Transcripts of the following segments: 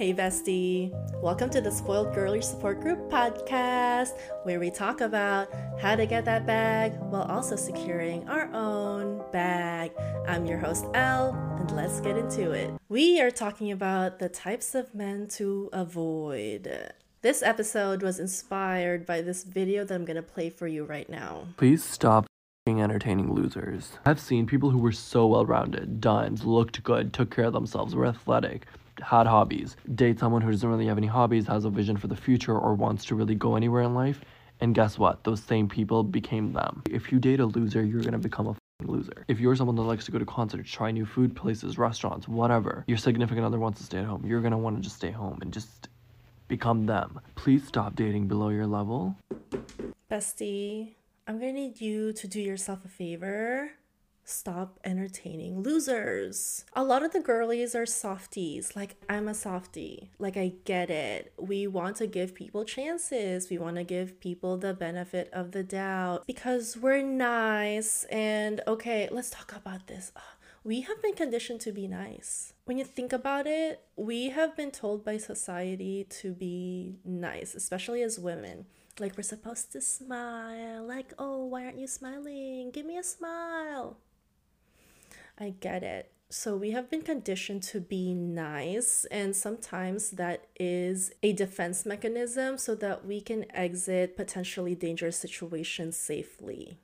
Hey, bestie. Welcome to the Spoiled Girlie Support Group podcast, where we talk about how to get that bag while also securing our own bag. I'm your host, Elle, and let's get into it. We are talking about the types of men to avoid. This episode was inspired by this video that I'm going to play for you right now. Please stop entertaining losers. I've seen people who were so well rounded, done, looked good, took care of themselves, were athletic, had hobbies, date someone who doesn't really have any hobbies, has a vision for the future, or wants to really go anywhere in life. And guess what? Those same people became them. If you date a loser, you're gonna become a loser. If you're someone that likes to go to concerts, try new food places, restaurants, whatever, your significant other wants to stay at home, you're gonna wanna just stay home and just become them. Please stop dating below your level. Bestie, I'm gonna need you to do yourself a favor. Stop entertaining losers. A lot of the girlies are softies. Like, I'm a softie. Like, I get it. We want to give people chances. We want to give people the benefit of the doubt because we're nice. And okay, let's talk about this. Ugh, We have been conditioned to be nice. When you think about it, we have been told by society to be nice, especially as women. Like, we're supposed to smile. Like, oh, why aren't you smiling? Give me a smile. I get it. So we have been conditioned to be nice, and sometimes that is a defense mechanism so that we can exit potentially dangerous situations safely.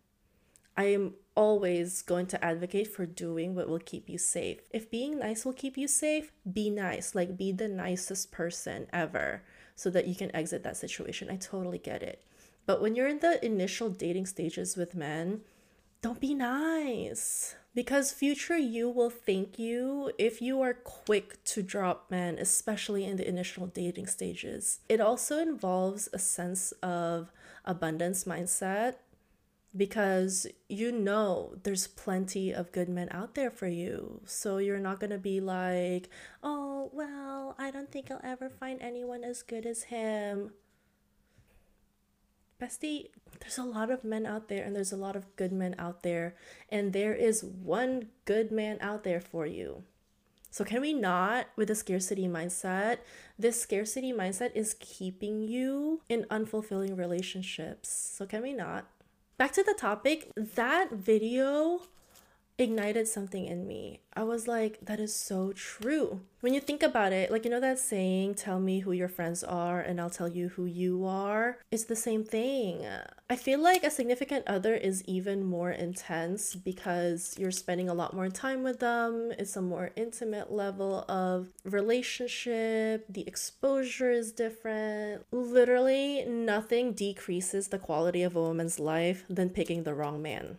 I am always going to advocate for doing what will keep you safe. If being nice will keep you safe, be nice. Like, be the nicest person ever so that you can exit that situation. I totally get it. But when you're in the initial dating stages with men, don't be nice. Because future you will thank you if you are quick to drop men, especially in the initial dating stages. It also involves a sense of abundance mindset because you know there's plenty of good men out there for you. So you're not going to be like, oh, well, I don't think I'll ever find anyone as good as him. Bestie, there's a lot of men out there and there's a lot of good men out there, and there is one good man out there for you. So, can we not, with a scarcity mindset, this scarcity mindset is keeping you in unfulfilling relationships. So, can we not? Back to the topic, that video ignited something in me. I was like, that is so true. When you think about it, like, you know that saying, tell me who your friends are and I'll tell you who you are? It's the same thing. I feel like a significant other is even more intense because you're spending a lot more time with them. It's a more intimate level of relationship. The exposure is different. Literally, nothing decreases the quality of a woman's life than picking the wrong man.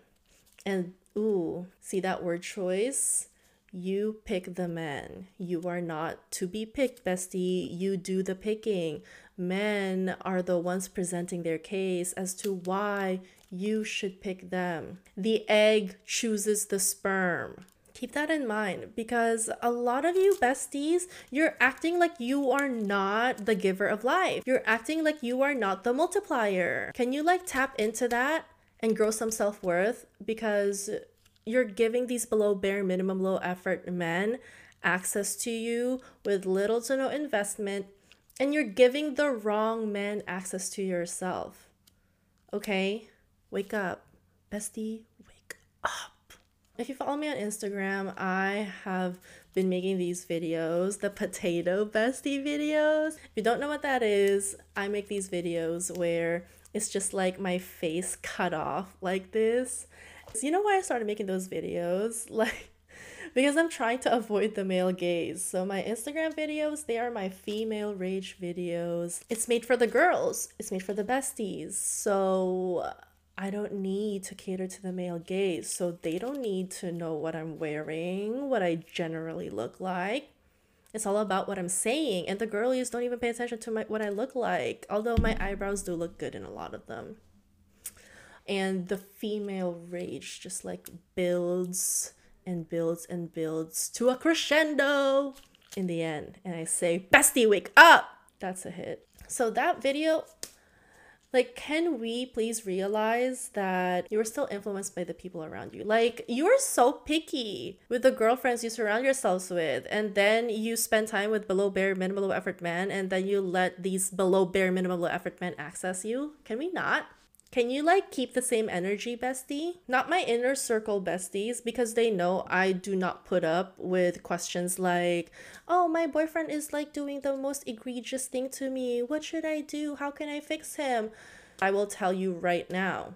And ooh, see that word choice? You pick the man. You are not to be picked, bestie. You do the picking. Men are the ones presenting their case as to why you should pick them. The egg chooses the sperm. Keep that in mind because a lot of you besties, you're acting like you are not the giver of life. You're acting like you are not the multiplier. Can you like tap into that? And grow some self worth because you're giving these below bare minimum, low effort men access to you with little to no investment, and you're giving the wrong men access to yourself. Okay? Wake up. Bestie, wake up. If you follow me on Instagram, I have been making these videos, the potato bestie videos. If you don't know what that is, I make these videos where it's just like my face cut off like this. So you know why I started making those videos? Like because I'm trying to avoid the male gaze. So my Instagram videos, they are my female rage videos. It's made for the girls. It's made for the besties. So I don't need to cater to the male gaze. So they don't need to know what I'm wearing, what I generally look like. It's all about what I'm saying, and the girlies don't even pay attention to my, what I look like, although my eyebrows do look good in a lot of them. And the female rage just like builds and builds and builds to a crescendo in the end. And I say, Bestie, wake up! That's a hit. So that video, Like, can we please realize that you're still influenced by the people around you? Like, you're so picky with the girlfriends you surround yourselves with, and then you spend time with below bare minimum low effort men, and then you let these below bare minimum low effort men access you. Can we not? Can you like keep the same energy, bestie? Not my inner circle besties because they know I do not put up with questions like, oh, my boyfriend is like doing the most egregious thing to me. What should I do? How can I fix him? I will tell you right now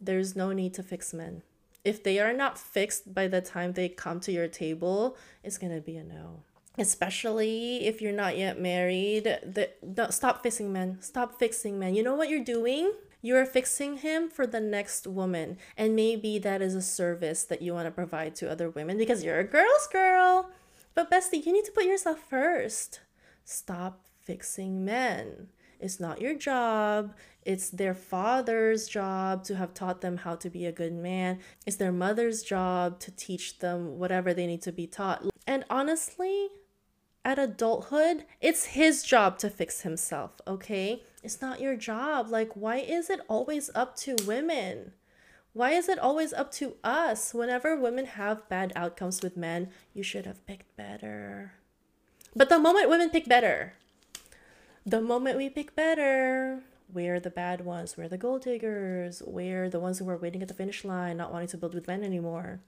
there's no need to fix men. If they are not fixed by the time they come to your table, it's gonna be a no especially if you're not yet married the, the, stop fixing men stop fixing men you know what you're doing you are fixing him for the next woman. And maybe that is a service that you want to provide to other women because you're a girl's girl. But, bestie, you need to put yourself first. Stop fixing men. It's not your job. It's their father's job to have taught them how to be a good man. It's their mother's job to teach them whatever they need to be taught. And honestly, at adulthood, it's his job to fix himself, okay? It's not your job. Like, why is it always up to women? Why is it always up to us? Whenever women have bad outcomes with men, you should have picked better. But the moment women pick better, the moment we pick better, we're the bad ones, we're the gold diggers, we're the ones who are waiting at the finish line, not wanting to build with men anymore.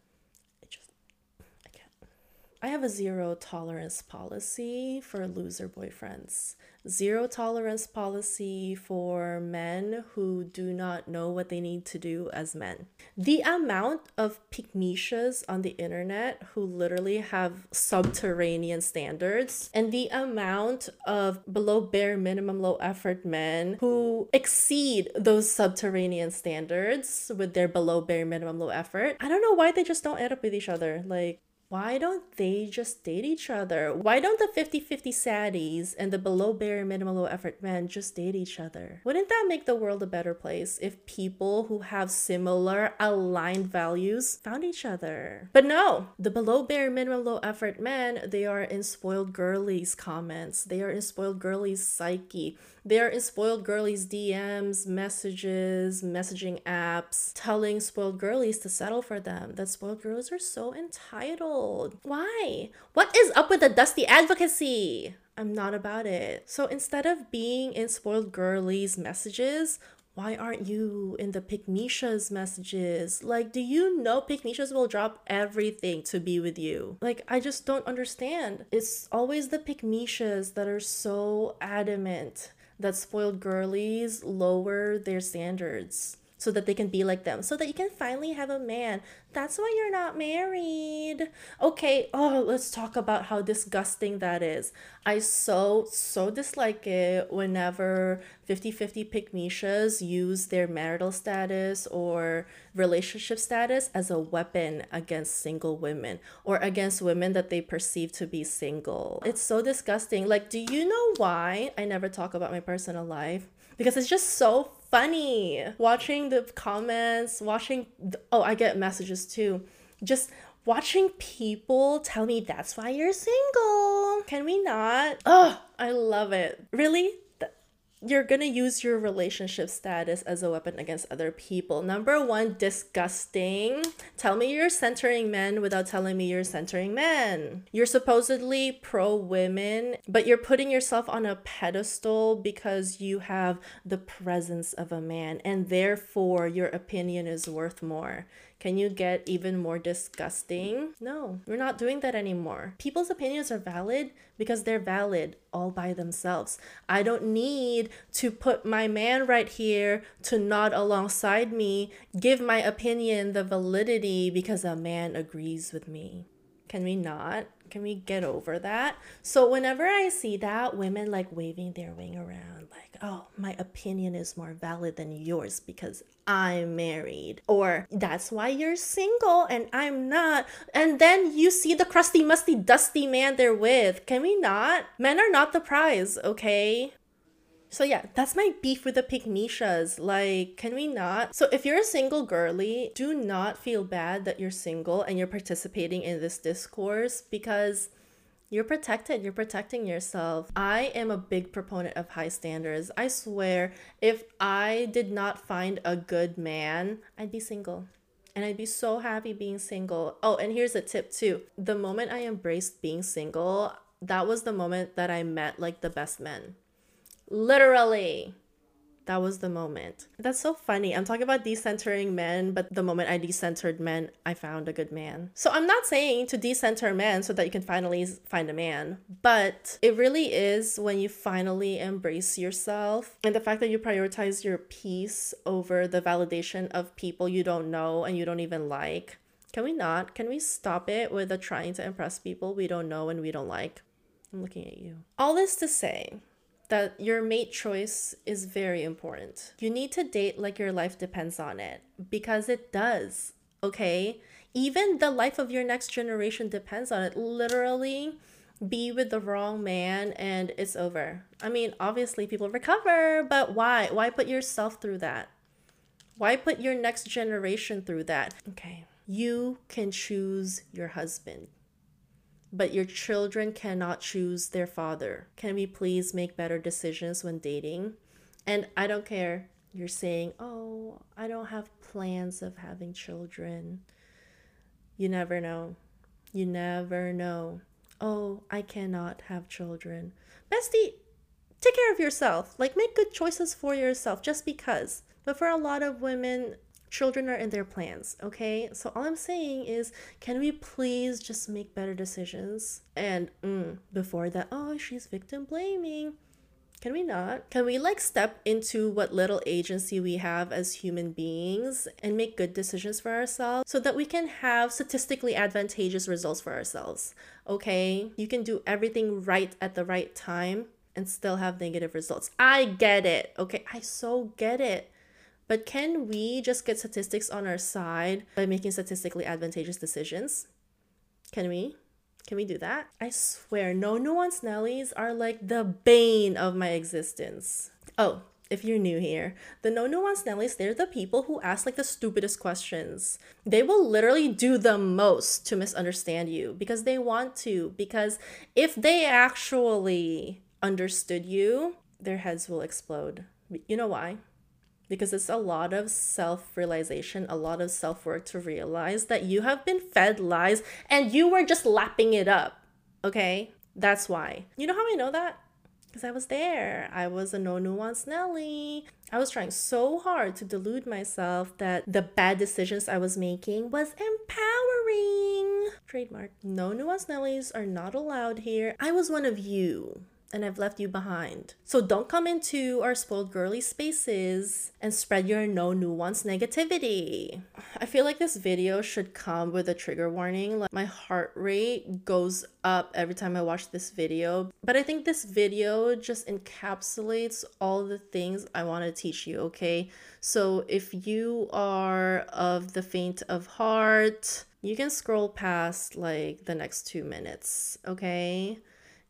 I have a zero tolerance policy for loser boyfriends. Zero tolerance policy for men who do not know what they need to do as men. The amount of pygmishas on the internet who literally have subterranean standards and the amount of below bare minimum low effort men who exceed those subterranean standards with their below bare minimum low effort. I don't know why they just don't end up with each other. Like why don't they just date each other? Why don't the 50 50 saddies and the below bare minimum low effort men just date each other? Wouldn't that make the world a better place if people who have similar aligned values found each other? But no, the below bare minimum low effort men, they are in spoiled girlies comments, they are in spoiled girlies psyche. They're in spoiled girlies DMs, messages, messaging apps, telling spoiled girlies to settle for them. That spoiled girls are so entitled. Why? What is up with the dusty advocacy? I'm not about it. So instead of being in spoiled girlies messages, why aren't you in the Pygmishas messages? Like, do you know Pygmishas will drop everything to be with you? Like, I just don't understand. It's always the Pygmishas that are so adamant that spoiled girlies lower their standards so that they can be like them, so that you can finally have a man. That's why you're not married. Okay, oh, let's talk about how disgusting that is. I so, so dislike it whenever 50 50 Pygmishas use their marital status or relationship status as a weapon against single women or against women that they perceive to be single. It's so disgusting. Like, do you know why I never talk about my personal life? Because it's just so funny watching the comments, watching. The, oh, I get messages too. Just watching people tell me that's why you're single. Can we not? Oh, I love it. Really? You're gonna use your relationship status as a weapon against other people. Number one, disgusting. Tell me you're centering men without telling me you're centering men. You're supposedly pro women, but you're putting yourself on a pedestal because you have the presence of a man, and therefore your opinion is worth more. Can you get even more disgusting? No, we're not doing that anymore. People's opinions are valid because they're valid all by themselves. I don't need to put my man right here to nod alongside me, give my opinion the validity because a man agrees with me. Can we not? Can we get over that? So whenever I see that, women like waving their wing around, like, oh, my opinion is more valid than yours because I'm married. Or that's why you're single and I'm not. And then you see the crusty, musty, dusty man they're with. Can we not? Men are not the prize, okay? So yeah, that's my beef with the Pygmishas. Like, can we not? So if you're a single girly, do not feel bad that you're single and you're participating in this discourse because You're protected. You're protecting yourself. I am a big proponent of high standards. I swear, if I did not find a good man, I'd be single. And I'd be so happy being single. Oh, and here's a tip too. The moment I embraced being single, that was the moment that I met like the best men. Literally. That was the moment. That's so funny. I'm talking about decentering men, but the moment I decentered men, I found a good man. So I'm not saying to decenter men so that you can finally find a man, but it really is when you finally embrace yourself and the fact that you prioritize your peace over the validation of people you don't know and you don't even like. Can we not? Can we stop it with the trying to impress people we don't know and we don't like? I'm looking at you. All this to say, that your mate choice is very important. You need to date like your life depends on it because it does, okay? Even the life of your next generation depends on it. Literally, be with the wrong man and it's over. I mean, obviously people recover, but why? Why put yourself through that? Why put your next generation through that? Okay. You can choose your husband but your children cannot choose their father. Can we please make better decisions when dating? And I don't care. You're saying, oh, I don't have plans of having children. You never know. You never know. Oh, I cannot have children. Bestie, take care of yourself. Like, make good choices for yourself just because. But for a lot of women, children are in their plans, okay? So all I'm saying is, can we please just make better decisions? And mm, before that, oh, she's victim blaming. Can we not? Can we like step into what little agency we have as human beings and make good decisions for ourselves so that we can have statistically advantageous results for ourselves? Okay? You can do everything right at the right time and still have negative results. I get it. Okay? I so get it. But can we just get statistics on our side by making statistically advantageous decisions? Can we? Can we do that? I swear, no nuance Nellies are like the bane of my existence. Oh, if you're new here, the no nuance Nellies, they're the people who ask like the stupidest questions. They will literally do the most to misunderstand you because they want to. Because if they actually understood you, their heads will explode. You know why? Because it's a lot of self realization, a lot of self work to realize that you have been fed lies and you were just lapping it up. Okay? That's why. You know how I know that? Because I was there. I was a no nuance Nelly. I was trying so hard to delude myself that the bad decisions I was making was empowering. Trademark. No nuance Nellies are not allowed here. I was one of you and I've left you behind. So don't come into our spoiled girly spaces and spread your no nuance negativity. I feel like this video should come with a trigger warning. Like my heart rate goes up every time I watch this video. But I think this video just encapsulates all the things I want to teach you, okay? So if you are of the faint of heart, you can scroll past like the next two minutes, okay?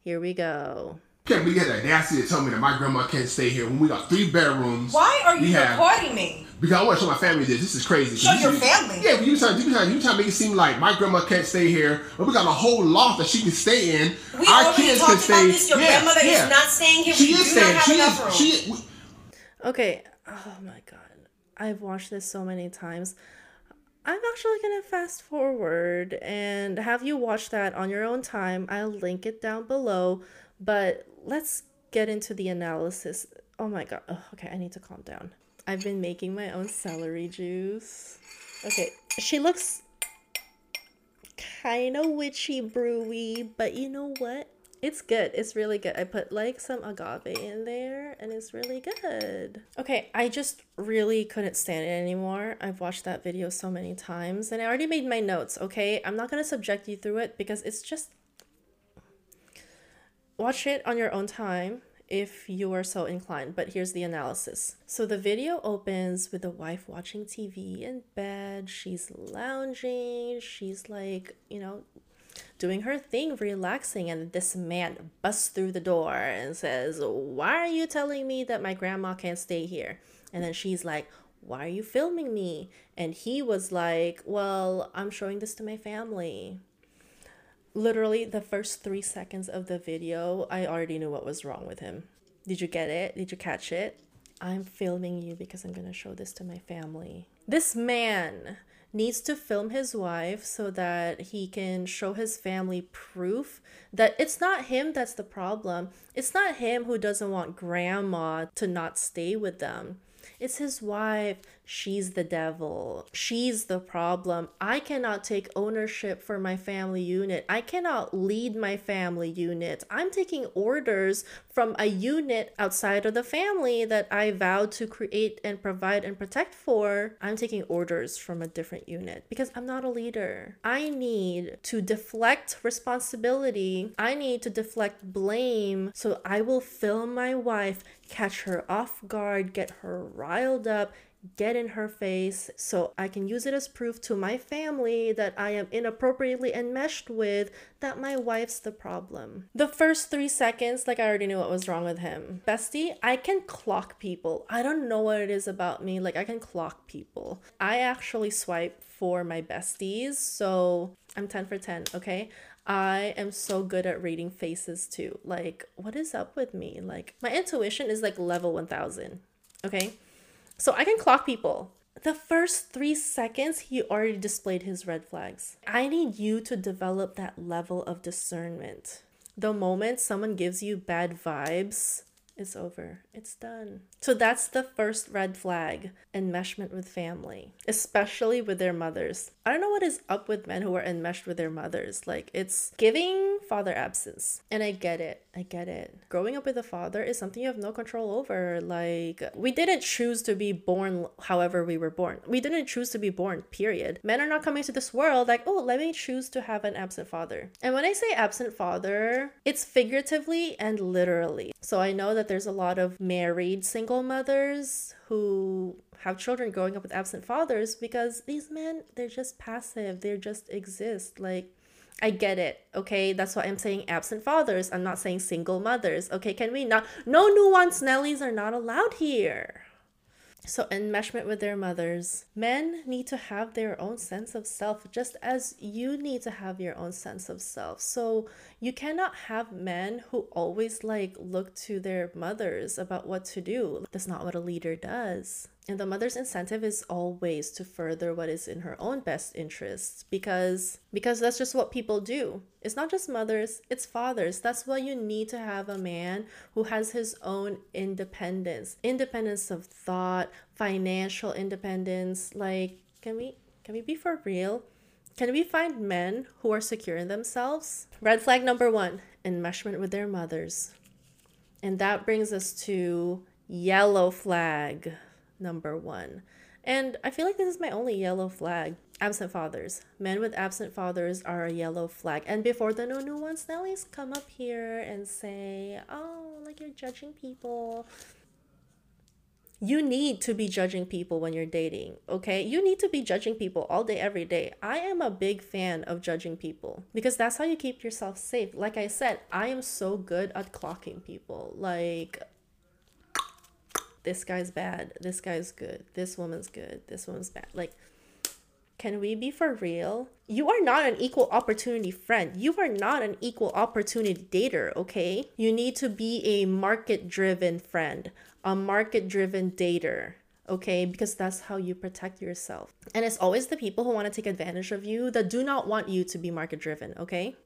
Here we go can't believe you had the audacity to tell me that my grandma can't stay here when we got three bedrooms. Why are you have, recording me? Because I want to show my family this. This is crazy. Show your family. Yeah, but you trying you trying you trying to make it seem like my grandma can't stay here, but we got a whole loft that she can stay in. We Our kids talked can stay. About this. Your yeah, grandmother yeah. is not staying here. She we is staying. She is. She is. We, okay. Oh my god. I've watched this so many times. I'm actually gonna fast forward and have you watch that on your own time. I'll link it down below. But let's get into the analysis. Oh my god. Okay, I need to calm down. I've been making my own celery juice. Okay, she looks kind of witchy brewy, but you know what? It's good. It's really good. I put like some agave in there and it's really good. Okay, I just really couldn't stand it anymore. I've watched that video so many times and I already made my notes, okay? I'm not going to subject you through it because it's just Watch it on your own time if you are so inclined, but here's the analysis. So the video opens with the wife watching TV in bed. She's lounging. She's like, you know, doing her thing, relaxing, and this man busts through the door and says, Why are you telling me that my grandma can't stay here? And then she's like, Why are you filming me? And he was like, Well, I'm showing this to my family. Literally, the first three seconds of the video, I already knew what was wrong with him. Did you get it? Did you catch it? I'm filming you because I'm gonna show this to my family. This man needs to film his wife so that he can show his family proof that it's not him that's the problem. It's not him who doesn't want grandma to not stay with them. It's his wife. She's the devil. She's the problem. I cannot take ownership for my family unit. I cannot lead my family unit. I'm taking orders from a unit outside of the family that I vowed to create and provide and protect for. I'm taking orders from a different unit because I'm not a leader. I need to deflect responsibility. I need to deflect blame. So I will film my wife catch her off guard, get her riled up, get in her face so I can use it as proof to my family that I am inappropriately enmeshed with, that my wife's the problem. The first three seconds, like I already knew what was wrong with him. Bestie, I can clock people. I don't know what it is about me. Like, I can clock people. I actually swipe for my besties, so I'm 10 for 10, okay? I am so good at reading faces too. Like, what is up with me? Like, my intuition is like level 1000. Okay. So I can clock people. The first three seconds, he already displayed his red flags. I need you to develop that level of discernment. The moment someone gives you bad vibes, it's over. It's done. So that's the first red flag enmeshment with family, especially with their mothers. I don't know what is up with men who are enmeshed with their mothers. Like, it's giving father absence. And I get it. I get it. Growing up with a father is something you have no control over. Like, we didn't choose to be born however we were born. We didn't choose to be born, period. Men are not coming to this world like, oh, let me choose to have an absent father. And when I say absent father, it's figuratively and literally. So I know that there's a lot of married single mothers who have children growing up with absent fathers because these men, they're just passive. They just exist. Like, I get it. Okay, that's why I'm saying absent fathers. I'm not saying single mothers. Okay, can we not? No nuance Nellies are not allowed here. So, enmeshment with their mothers. Men need to have their own sense of self, just as you need to have your own sense of self. So, you cannot have men who always like look to their mothers about what to do. That's not what a leader does. And the mother's incentive is always to further what is in her own best interests because because that's just what people do. It's not just mothers, it's fathers. That's why you need to have a man who has his own independence. Independence of thought, financial independence. Like, can we can we be for real? Can we find men who are secure in themselves? Red flag number 1, enmeshment with their mothers. And that brings us to yellow flag number one. And I feel like this is my only yellow flag. Absent fathers. Men with absent fathers are a yellow flag. And before the no nuance Nellies come up here and say, oh, like you're judging people. You need to be judging people when you're dating, okay? You need to be judging people all day, every day. I am a big fan of judging people because that's how you keep yourself safe. Like I said, I am so good at clocking people. Like, this guy's bad, this guy's good, this woman's good, this woman's bad. Like, can we be for real? You are not an equal opportunity friend. You are not an equal opportunity dater, okay? You need to be a market driven friend, a market driven dater, okay? Because that's how you protect yourself. And it's always the people who want to take advantage of you that do not want you to be market driven, okay?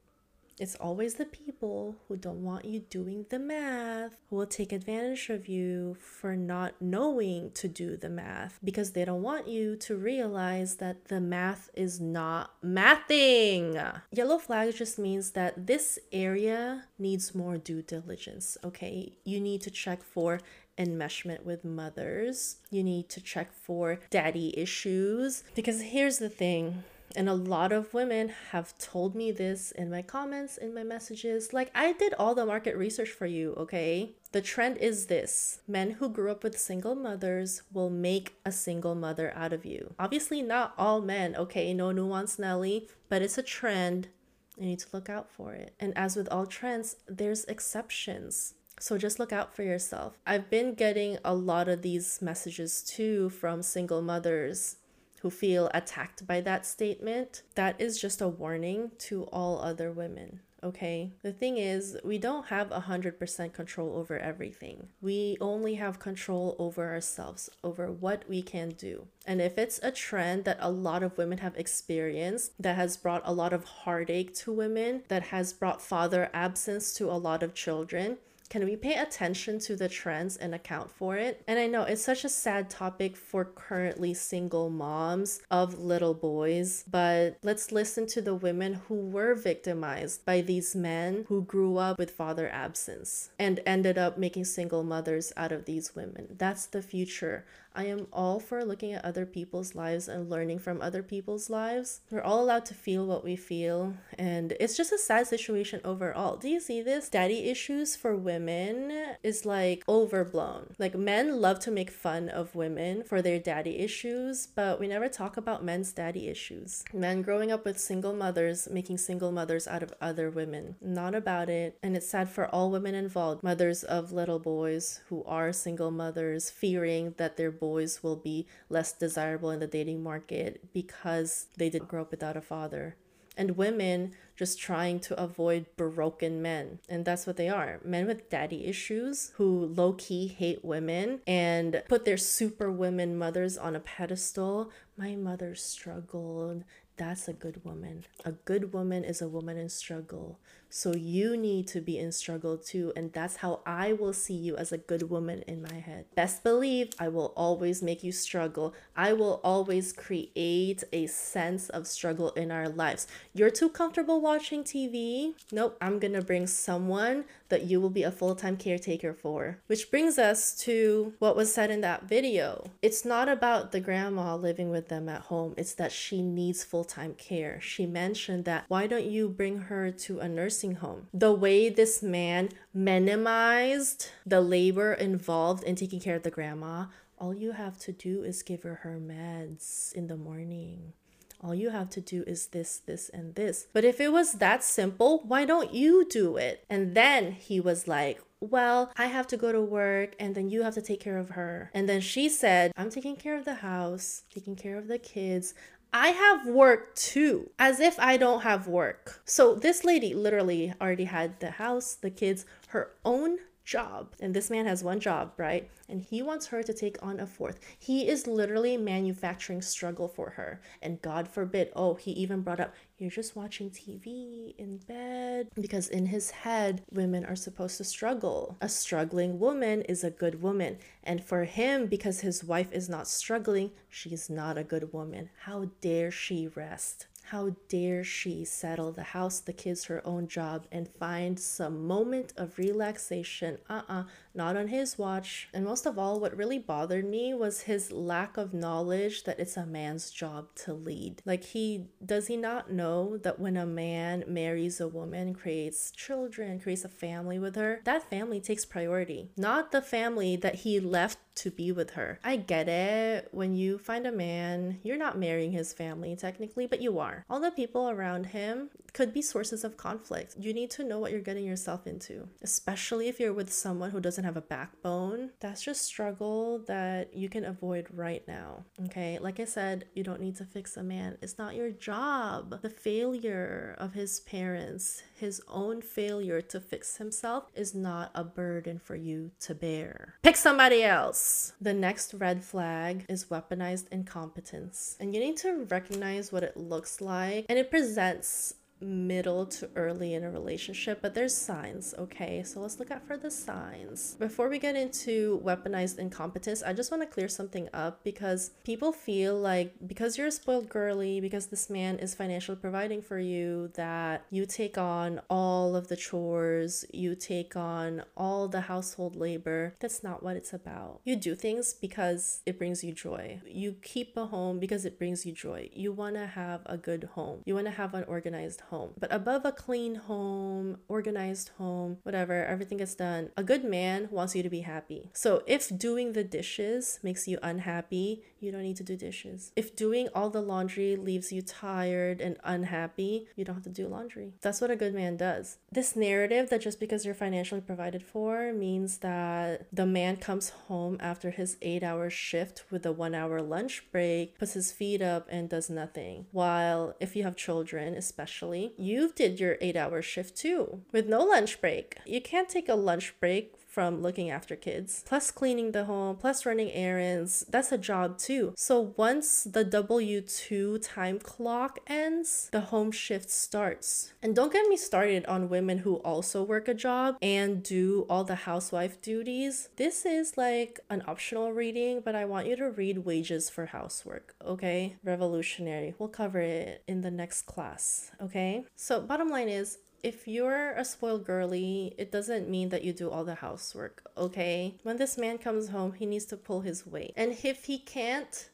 It's always the people who don't want you doing the math who will take advantage of you for not knowing to do the math because they don't want you to realize that the math is not mathing. Yellow flag just means that this area needs more due diligence, okay? You need to check for enmeshment with mothers. You need to check for daddy issues because here's the thing and a lot of women have told me this in my comments, in my messages. Like, I did all the market research for you, okay? The trend is this men who grew up with single mothers will make a single mother out of you. Obviously, not all men, okay? No nuance, Nelly, but it's a trend. You need to look out for it. And as with all trends, there's exceptions. So just look out for yourself. I've been getting a lot of these messages too from single mothers who feel attacked by that statement, that is just a warning to all other women okay? The thing is, we don't have 100% control over everything. We only have control over ourselves, over what we can do. And if it's a trend that a lot of women have experienced that has brought a lot of heartache to women, that has brought father absence to a lot of children, can we pay attention to the trends and account for it? And I know it's such a sad topic for currently single moms of little boys, but let's listen to the women who were victimized by these men who grew up with father absence and ended up making single mothers out of these women. That's the future I am all for looking at other people's lives and learning from other people's lives. We're all allowed to feel what we feel, and it's just a sad situation overall. Do you see this? Daddy issues for women is like overblown. Like men love to make fun of women for their daddy issues, but we never talk about men's daddy issues. Men growing up with single mothers making single mothers out of other women. Not about it, and it's sad for all women involved, mothers of little boys who are single mothers, fearing that their boys will be less desirable in the dating market because they didn't grow up without a father. And women just trying to avoid broken men. And that's what they are men with daddy issues who low key hate women and put their super women mothers on a pedestal. My mother struggled. That's a good woman. A good woman is a woman in struggle. So you need to be in struggle too. And that's how I will see you as a good woman in my head. Best believe I will always make you struggle. I will always create a sense of struggle in our lives. You're too comfortable watching TV? Nope, I'm gonna bring someone that you will be a full time caretaker for. Which brings us to what was said in that video. It's not about the grandma living with them at home, it's that she needs full time care. She mentioned that why don't you bring her to a nursing nursing home. The way this man minimized the labor involved in taking care of the grandma, all you have to do is give her her meds in the morning. All you have to do is this, this, and this. But if it was that simple, why don't you do it? And then he was like, well, I have to go to work and then you have to take care of her. And then she said, I'm taking care of the house, taking care of the kids. I have work too, as if I don't have work. So this lady literally already had the house, the kids, her own job. And this man has one job, right? And he wants her to take on a fourth. He is literally manufacturing struggle for her. And God forbid, oh, he even brought up, you're just watching TV in bed. Because in his head, women are supposed to struggle. A struggling woman is a good woman. And for him, because his wife is not struggling, she's not a good woman. How dare she rest? How dare she settle the house, the kids, her own job, and find some moment of relaxation? Uh uh-uh, uh, not on his watch. And most of all, what really bothered me was his lack of knowledge that it's a man's job to lead. Like, he does he not know that when a man marries a woman, creates children, creates a family with her, that family takes priority, not the family that he left to be with her. I get it. When you find a man, you're not marrying his family technically, but you are. All the people around him could be sources of conflict. You need to know what you're getting yourself into, especially if you're with someone who doesn't have a backbone. That's just struggle that you can avoid right now. Okay? Like I said, you don't need to fix a man. It's not your job. The failure of his parents, his own failure to fix himself is not a burden for you to bear. Pick somebody else. The next red flag is weaponized incompetence. And you need to recognize what it looks like and it presents middle to early in a relationship, but there's signs, okay? So let's look out for the signs. Before we get into weaponized incompetence, I just want to clear something up because people feel like because you're a spoiled girly, because this man is financially providing for you, that you take on all of the chores, you take on all the household labor. That's not what it's about. You do things because it brings you joy. You keep a home because it brings you joy. You want to have a good home. You want to have an organized home home. But above a clean home, organized home, whatever, everything is done, a good man wants you to be happy. So if doing the dishes makes you unhappy, you don't need to do dishes. If doing all the laundry leaves you tired and unhappy, you don't have to do laundry. That's what a good man does. This narrative that just because you're financially provided for means that the man comes home after his eight hour shift with a one hour lunch break, puts his feet up, and does nothing. While if you have children, especially, you did your eight hour shift too with no lunch break. You can't take a lunch break from looking after kids, plus cleaning the home, plus running errands. That's a job too. So once the W 2 time clock ends, the home shift starts. And don't get me started on women who also work a job and do all the housewife duties. This is like an optional reading, but I want you to read Wages for Housework, okay? Revolutionary. We'll cover it in the next class, okay? So, bottom line is, if you're a spoiled girly, it doesn't mean that you do all the housework, okay? When this man comes home, he needs to pull his weight. And if he can't,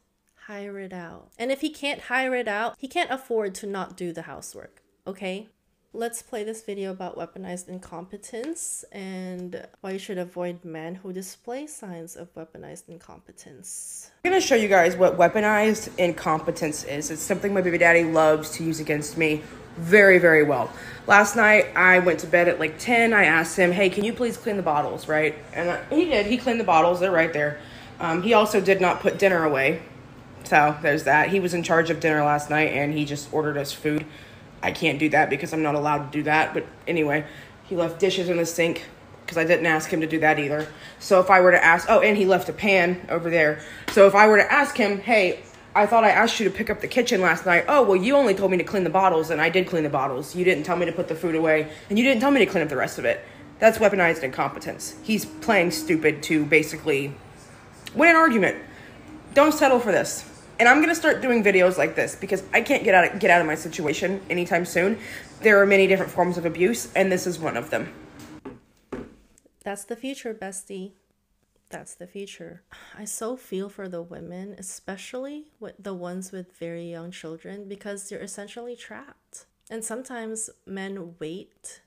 hire it out. And if he can't hire it out, he can't afford to not do the housework, okay? Let's play this video about weaponized incompetence and why you should avoid men who display signs of weaponized incompetence. I'm gonna show you guys what weaponized incompetence is. It's something my baby daddy loves to use against me very, very well. Last night, I went to bed at like 10. I asked him, hey, can you please clean the bottles, right? And he did. He cleaned the bottles. They're right there. Um, he also did not put dinner away. So there's that. He was in charge of dinner last night and he just ordered us food. I can't do that because I'm not allowed to do that. But anyway, he left dishes in the sink because I didn't ask him to do that either. So if I were to ask, oh, and he left a pan over there. So if I were to ask him, hey, I thought I asked you to pick up the kitchen last night. Oh, well, you only told me to clean the bottles, and I did clean the bottles. You didn't tell me to put the food away, and you didn't tell me to clean up the rest of it. That's weaponized incompetence. He's playing stupid to basically win an argument. Don't settle for this. And I'm gonna start doing videos like this because I can't get out of, get out of my situation anytime soon. There are many different forms of abuse, and this is one of them. That's the future, bestie that's the future. I so feel for the women, especially with the ones with very young children, because they're essentially trapped. And sometimes men wait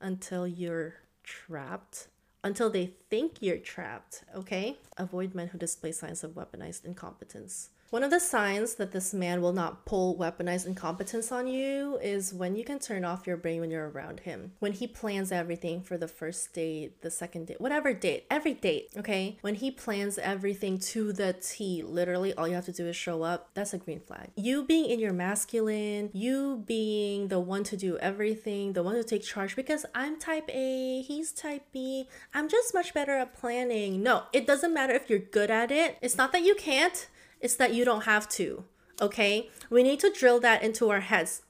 until you're trapped, until they think you're trapped, okay? Avoid men who display signs of weaponized incompetence. One of the signs that this man will not pull weaponized incompetence on you is when you can turn off your brain when you're around him. When he plans everything for the first date, the second date, whatever date, every date, okay? When he plans everything to the T, literally all you have to do is show up, that's a green flag. You being in your masculine, you being the one to do everything, the one to take charge because I'm type A, he's type B, I'm just much better at planning. No, it doesn't matter if you're good at it. It's not that you can't it's that you don't have to. Okay? We need to drill that into our heads.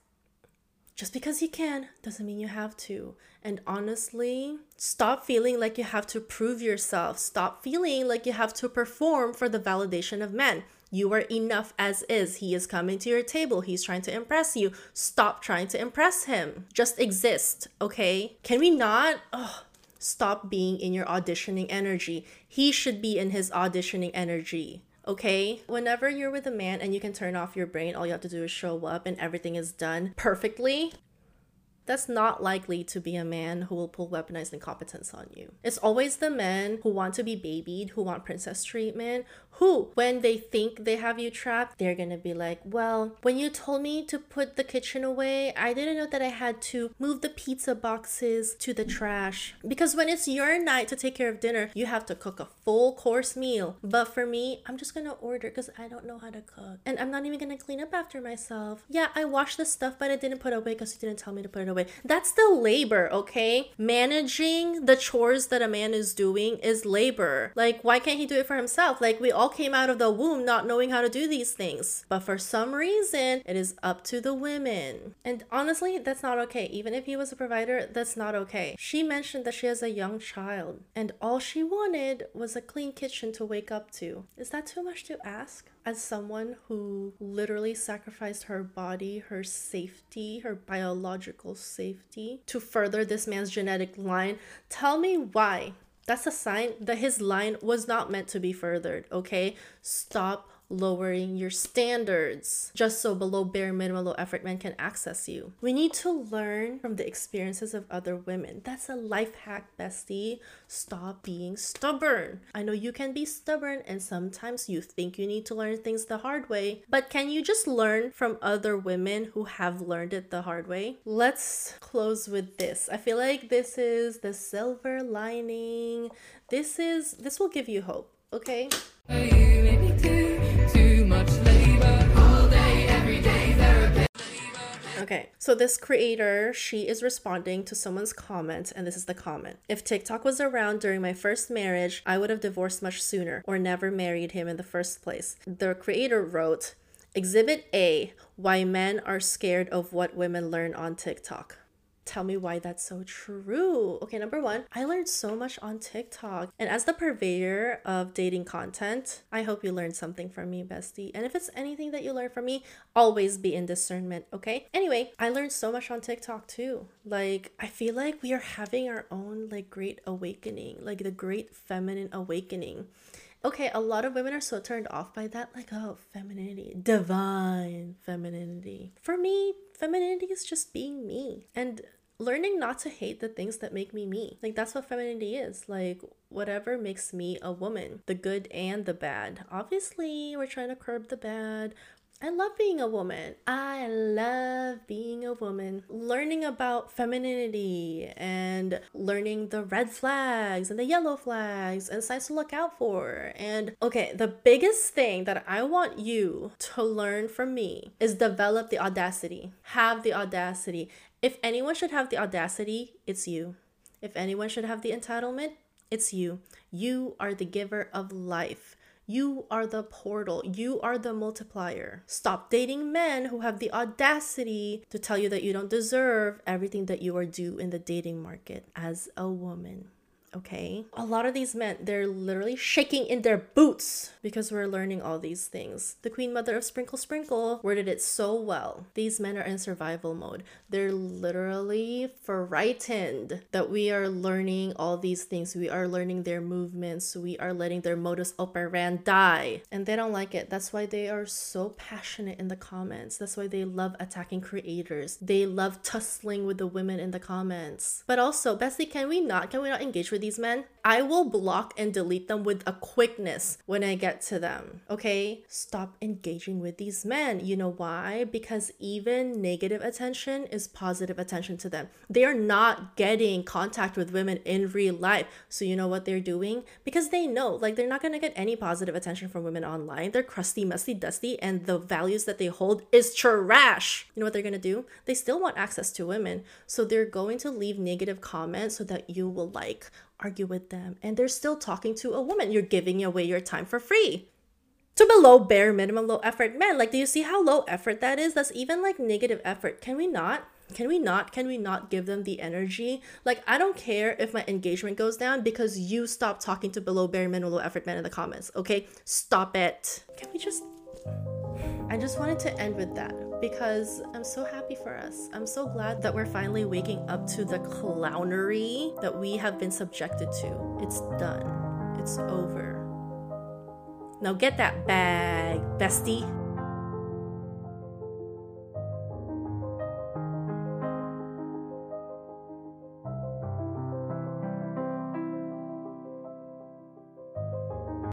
Just because you can doesn't mean you have to. And honestly, stop feeling like you have to prove yourself. Stop feeling like you have to perform for the validation of men. You are enough as is. He is coming to your table. He's trying to impress you. Stop trying to impress him. Just exist, okay? Can we not? Oh, stop being in your auditioning energy. He should be in his auditioning energy okay? Whenever you're with a man and you can turn off your brain, all you have to do is show up and everything is done perfectly, that's not likely to be a man who will pull weaponized incompetence on you. It's always the men who want to be babied, who want princess treatment, who, when they think they have you trapped, they're gonna be like, Well, when you told me to put the kitchen away, I didn't know that I had to move the pizza boxes to the trash. Because when it's your night to take care of dinner, you have to cook a full course meal. But for me, I'm just gonna order because I don't know how to cook. And I'm not even gonna clean up after myself. Yeah, I washed the stuff, but I didn't put it away because you didn't tell me to put it away. That's the labor, okay? Managing the chores that a man is doing is labor. Like, why can't he do it for himself? Like, we all all came out of the womb not knowing how to do these things. But for some reason, it is up to the women. And honestly, that's not okay. Even if he was a provider, that's not okay. She mentioned that she has a young child, and all she wanted was a clean kitchen to wake up to. Is that too much to ask? As someone who literally sacrificed her body, her safety, her biological safety to further this man's genetic line, tell me why that's a sign that his line was not meant to be furthered, okay? Stop lowering your standards just so below bare minimum low effort men can access you. We need to learn from the experiences of other women. That's a life hack, bestie. Stop being stubborn. I know you can be stubborn and sometimes you think you need to learn things the hard way, but can you just learn from other women who have learned it the hard way? Let's close with this. I feel like this is the silver lining. This is this will give you hope, okay? Okay, so this creator, she is responding to someone's comment, and this is the comment. If TikTok was around during my first marriage, I would have divorced much sooner or never married him in the first place. The creator wrote, Exhibit A Why Men Are Scared of What Women Learn on TikTok tell me why that's so true. Okay, number one, I learned so much on TikTok. And as the purveyor of dating content, I hope you learned something from me, bestie. And if it's anything that you learned from me, always be in discernment, okay? Anyway, I learned so much on TikTok too. Like, I feel like we are having our own, like, great awakening, like the great feminine awakening okay, a lot of women are so turned off by that, like, oh, femininity, divine femininity. For me, femininity is just being me. And learning not to hate the things that make me me. Like that's what femininity is. Like whatever makes me a woman, the good and the bad. Obviously, we're trying to curb the bad. I love being a woman. I love being a woman. Learning about femininity and learning the red flags and the yellow flags and signs to look out for. And okay, the biggest thing that I want you to learn from me is develop the audacity. Have the audacity. If anyone should have the audacity, it's you. If anyone should have the entitlement, it's you. You are the giver of life. You are the portal. You are the multiplier. Stop dating men who have the audacity to tell you that you don't deserve everything that you are due in the dating market as a woman okay? A lot of these men, they're literally shaking in their boots because we're learning all these things. The Queen Mother of Sprinkle Sprinkle worded it so well. These men are in survival mode. They're literally frightened that we are learning all these things. We are learning their movements. We are letting their modus operandi. Die. And they don't like it. That's why they are so passionate in the comments. That's why they love attacking creators. They love tussling with the women in the comments. But also, Bessie, can we not? Can we not engage with these men, I will block and delete them with a quickness when I get to them. Okay? Stop engaging with these men. You know why? Because even negative attention is positive attention to them. They are not getting contact with women in real life. So, you know what they're doing? Because they know, like, they're not gonna get any positive attention from women online. They're crusty, musty, dusty, and the values that they hold is trash. You know what they're gonna do? They still want access to women. So, they're going to leave negative comments so that you will like argue with them, and they're still talking to a woman. You're giving away your time for free. To below bare minimum low effort men. Like, do you see how low effort that is? That's even like negative effort. Can we not? Can we not? Can we not give them the energy? Like, I don't care if my engagement goes down because you stop talking to below bare minimum low effort men in the comments. Okay, stop it. Can we just? I just wanted to end with that because I'm so happy for us. I'm so glad that we're finally waking up to the clownery that we have been subjected to. It's done, it's over. Now get that bag, bestie.